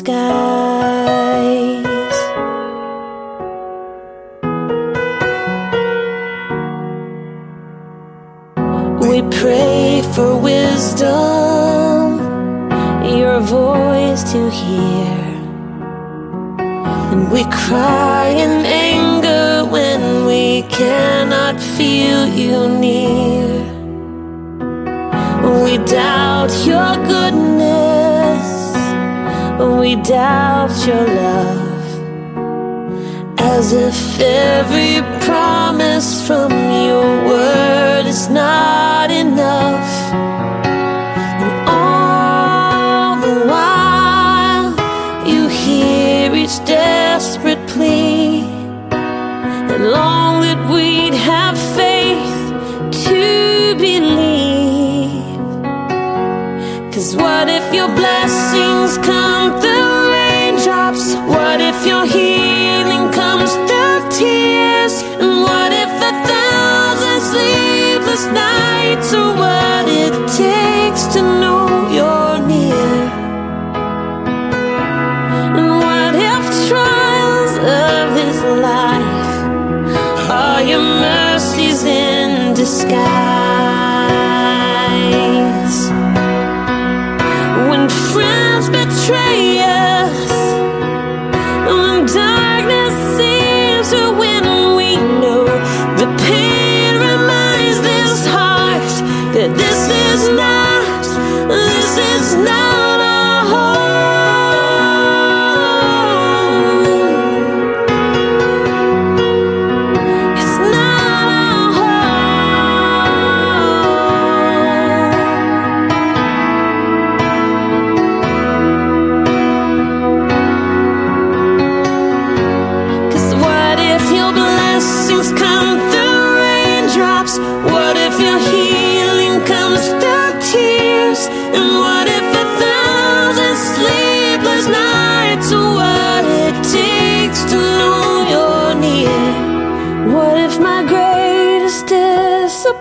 disguise? We pray for wisdom, your voice to hear. And we cry in we doubt your love. As if every promise from your word is not enough. Disguise? When friends betray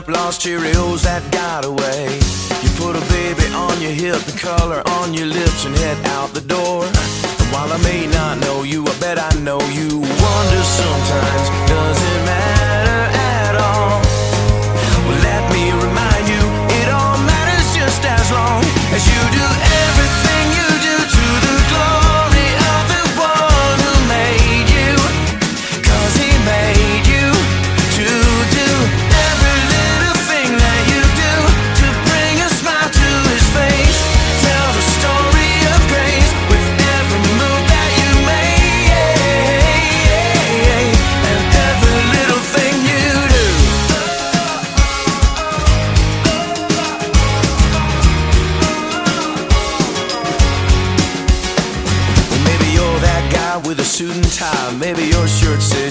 up lost Cheerios that got away. You put a baby on your hip, the color on your lips, and head out the door. And while I may not know you, I bet I know you. Wonder sometimes, doesn't matter at all? Well, let me remind you, it all matters just as long as you do.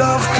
Love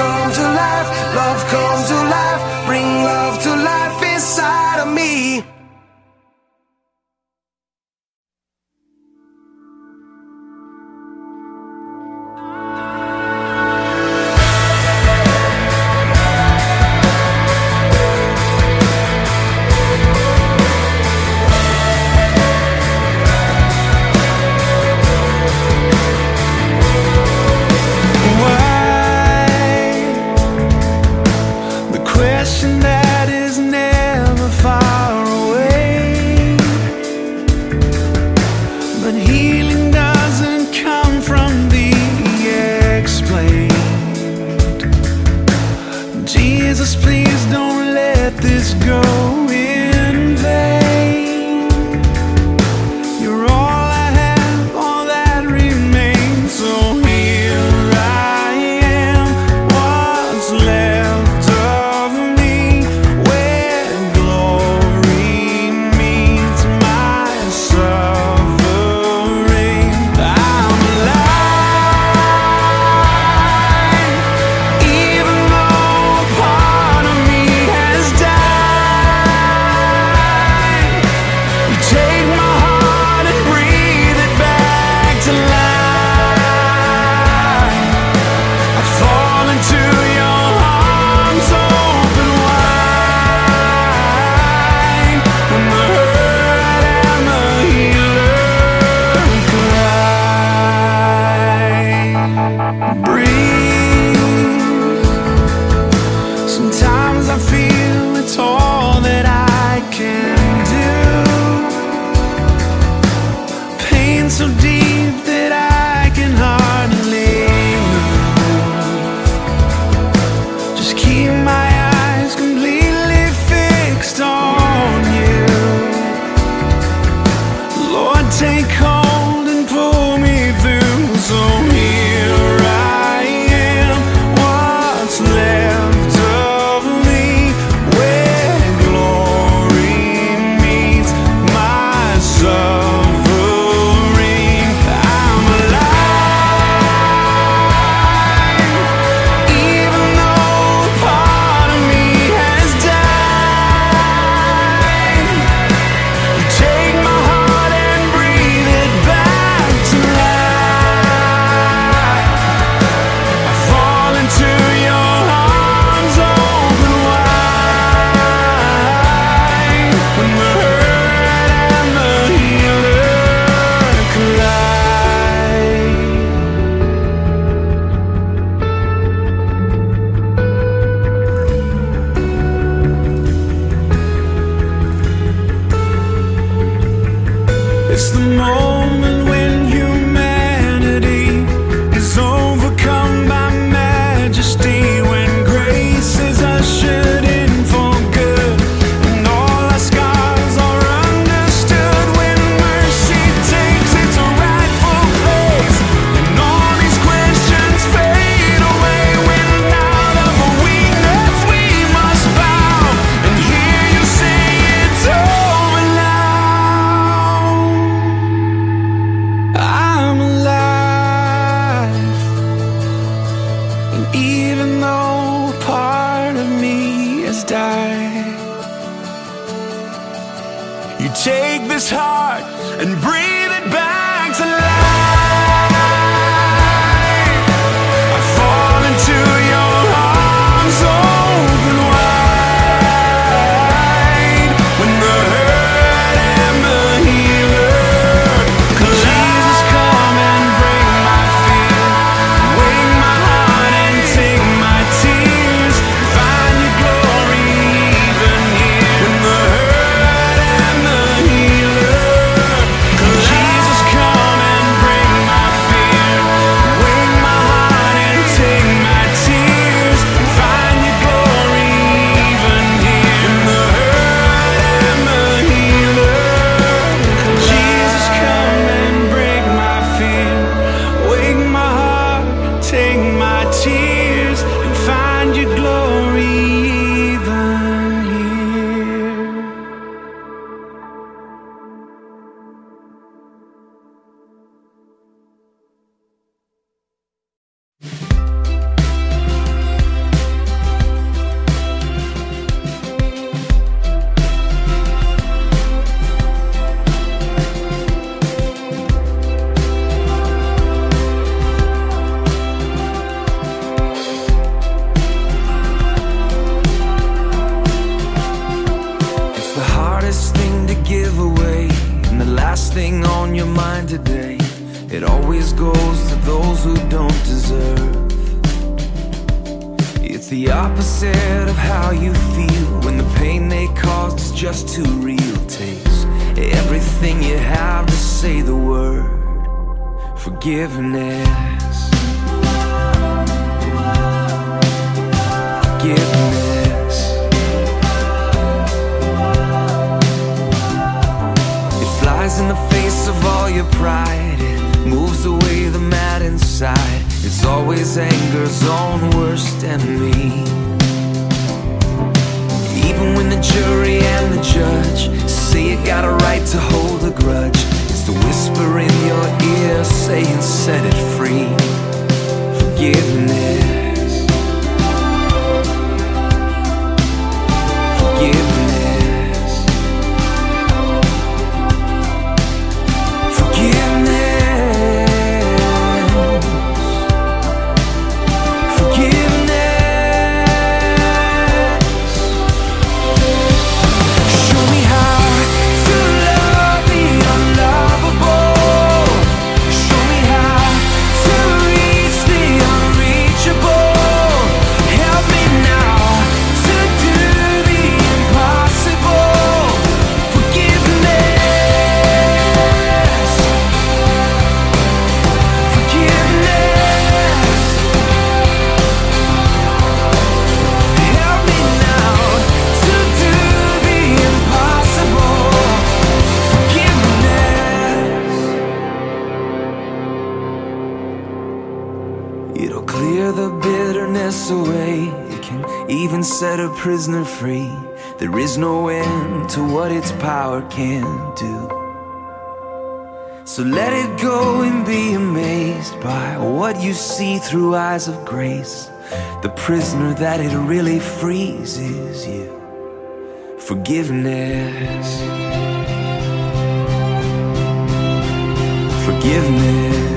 Even though part of me has died. You take this heart and breathe see through eyes of grace the prisoner that it really frees is you. Forgiveness. Forgiveness.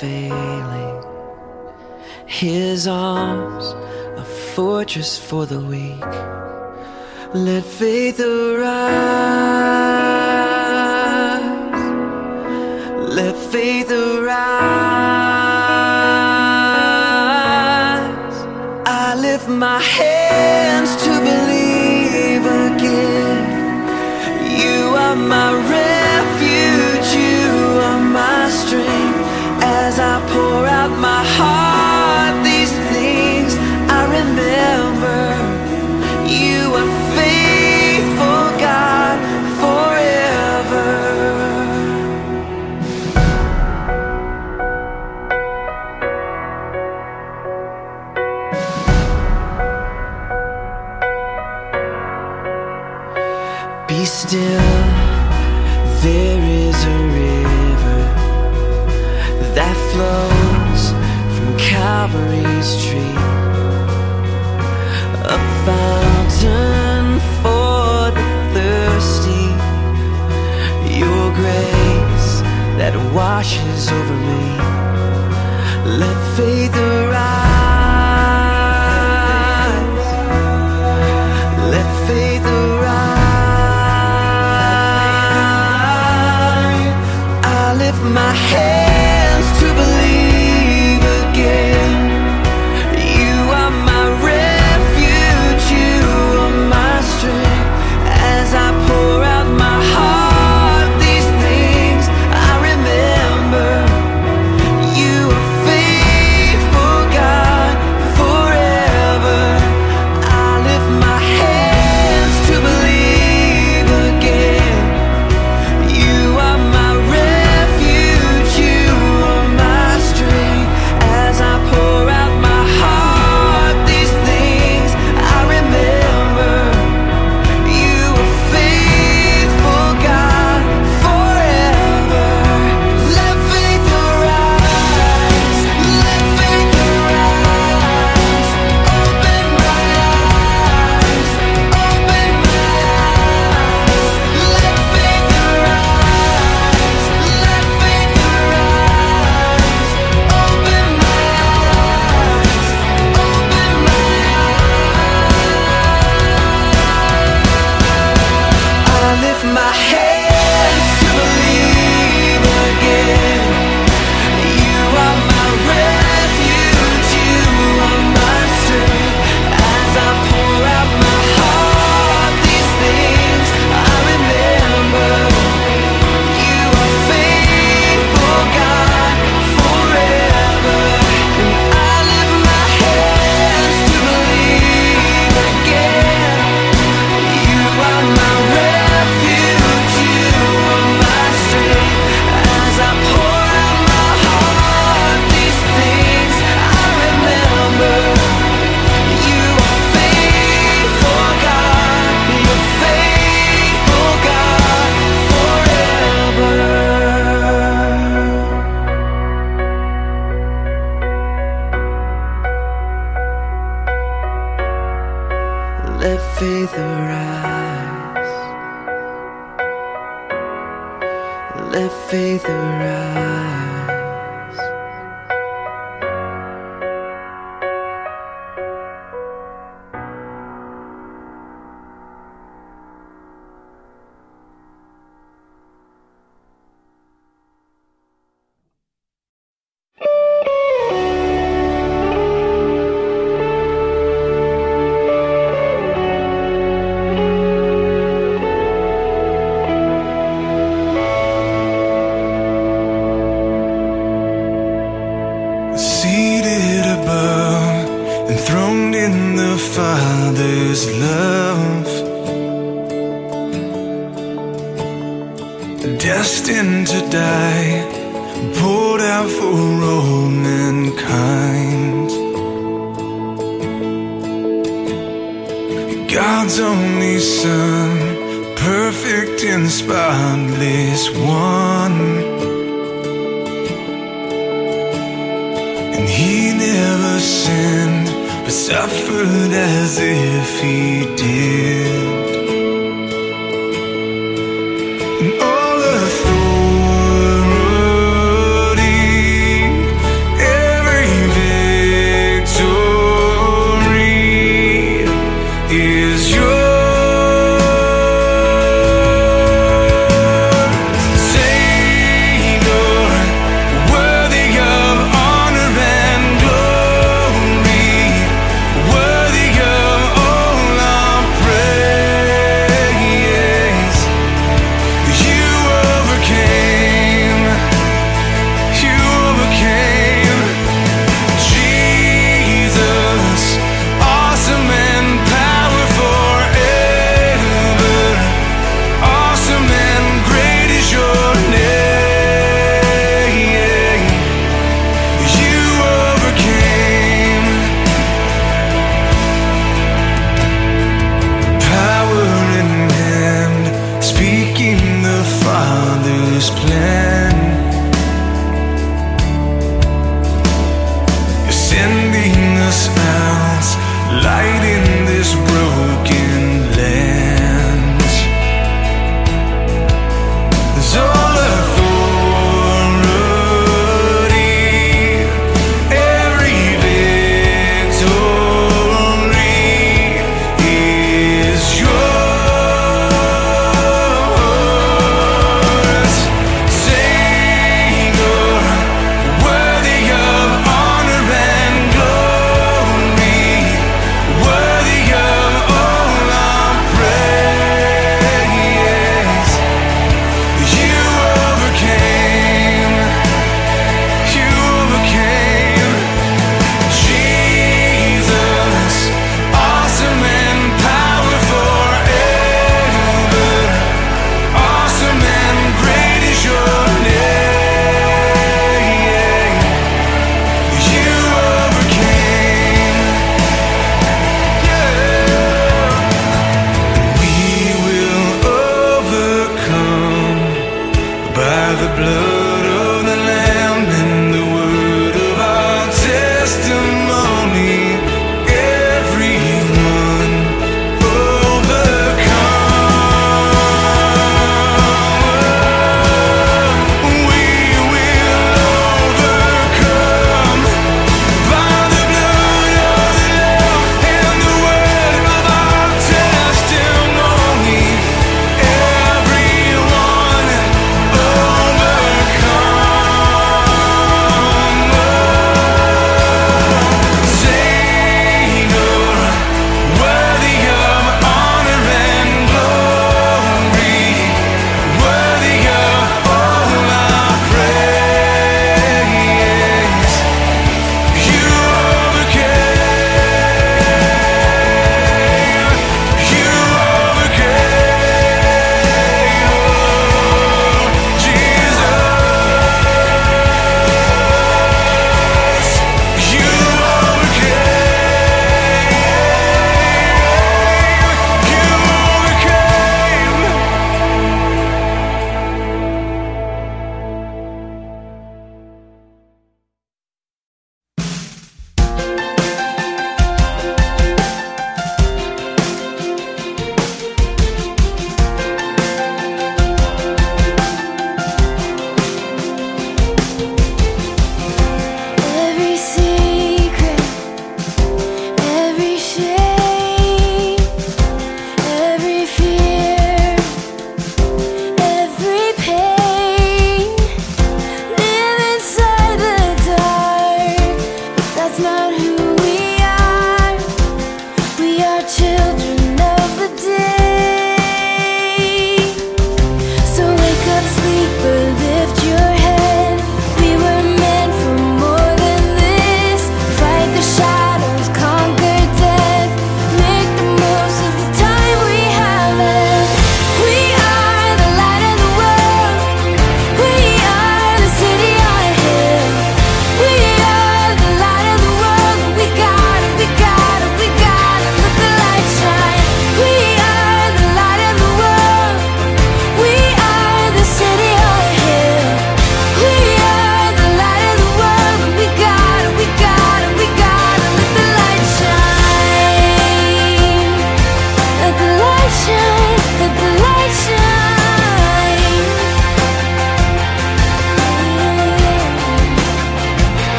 failing. His arms, a fortress for the weak. Let faith arise. Let faith arise. I lift my head. A fountain for the thirsty. Your grace that washes over me. Let faith arise.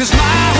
Cause my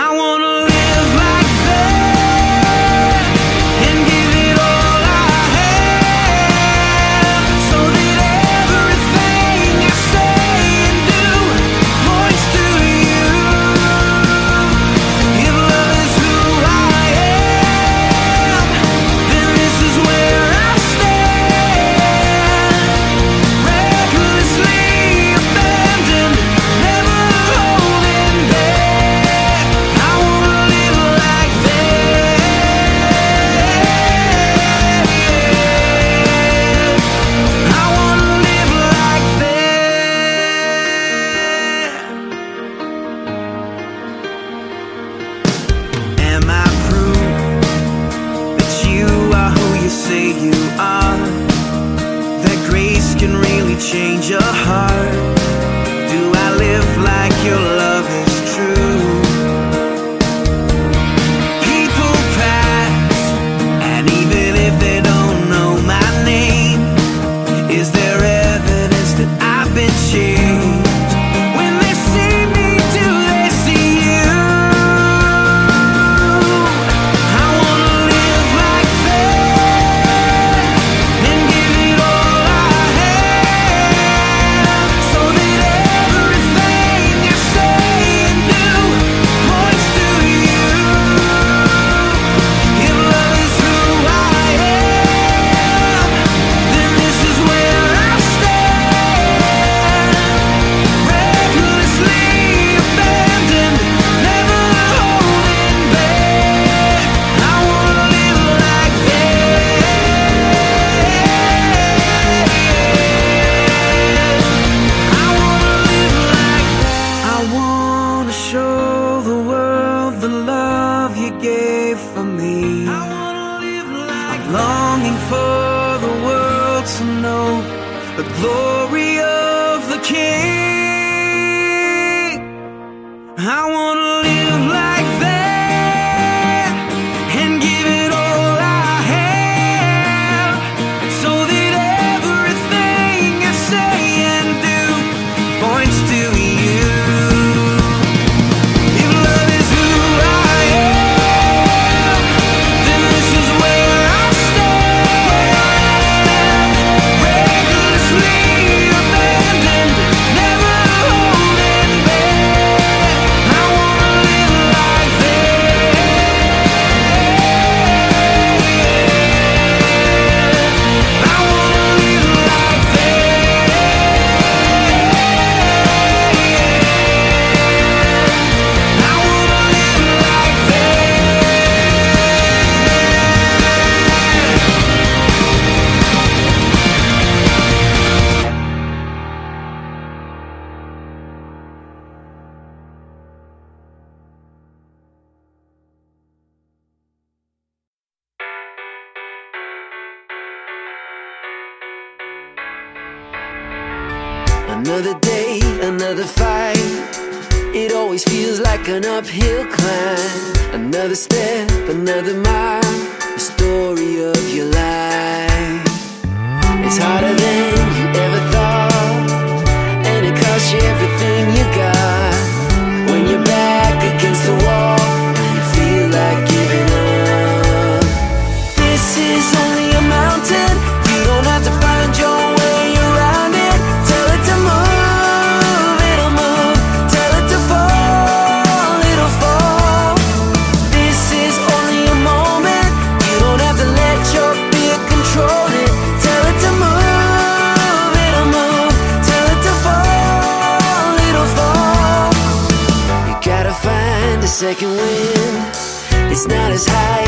I want It's not as high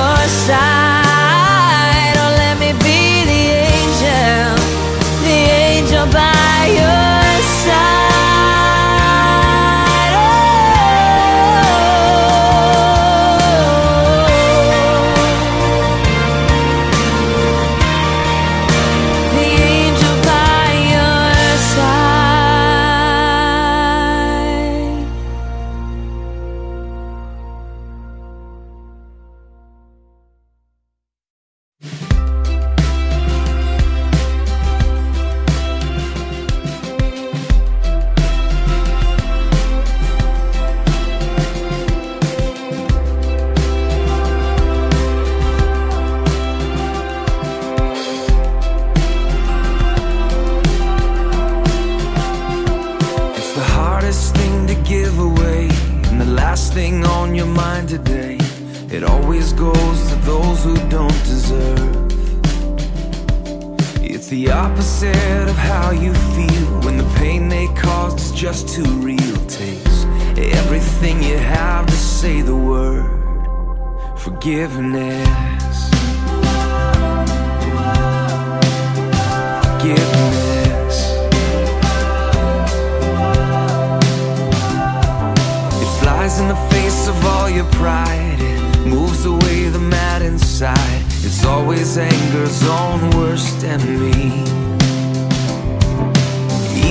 just too real. Takes everything you have to say the word forgiveness. Forgiveness. It flies in the face of all your pride. Moves away the mad inside. It's always anger's own worst enemy.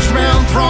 first round.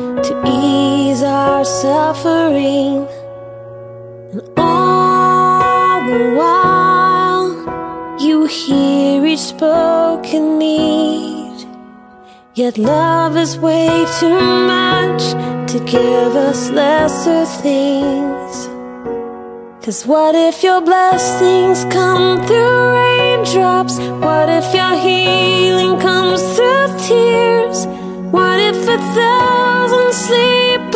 our suffering. And all the while, you hear each spoken need. Yet love is way too much to give us lesser things. Cause what if your blessings come through raindrops? What if your healing comes through tears? What if a thousand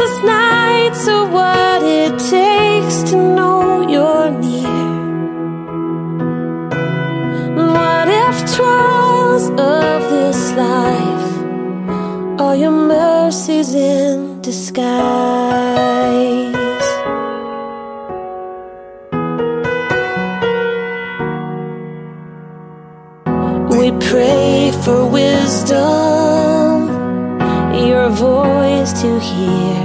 sleepless nights are what it takes to know you're near? What if trials of this life are your mercies in disguise? We pray for wisdom, your voice to hear.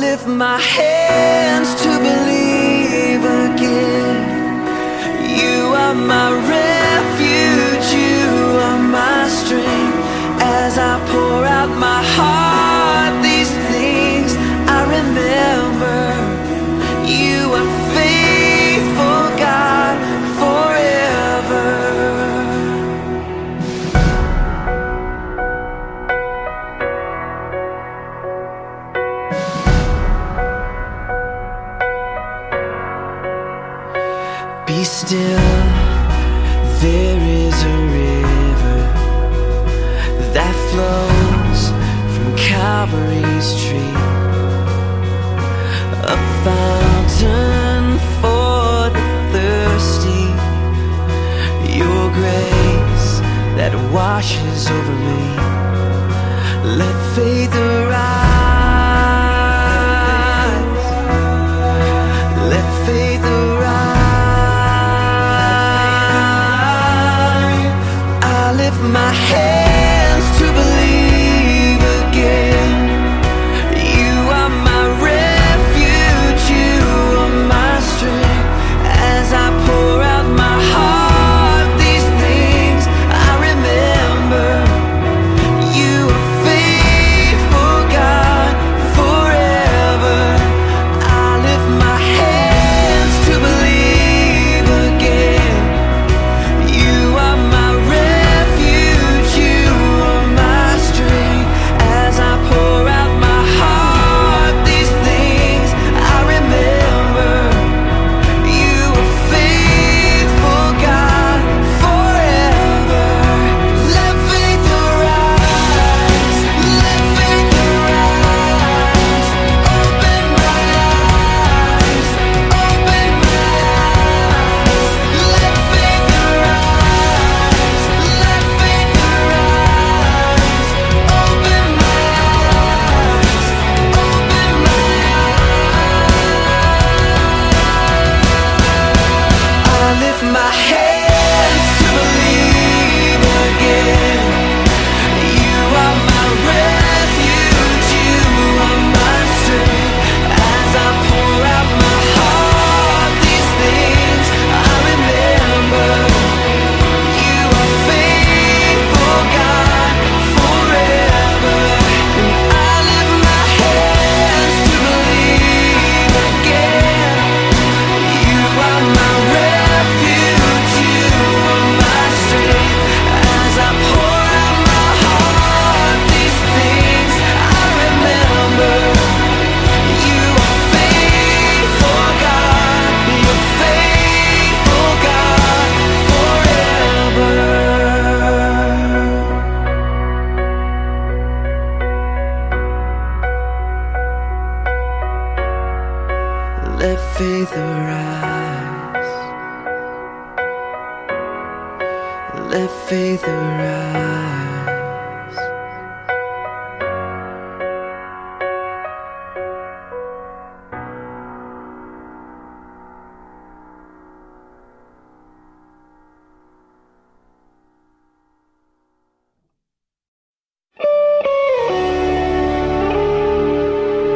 lift my hands to believe again. You are my. over me. Let faith arise.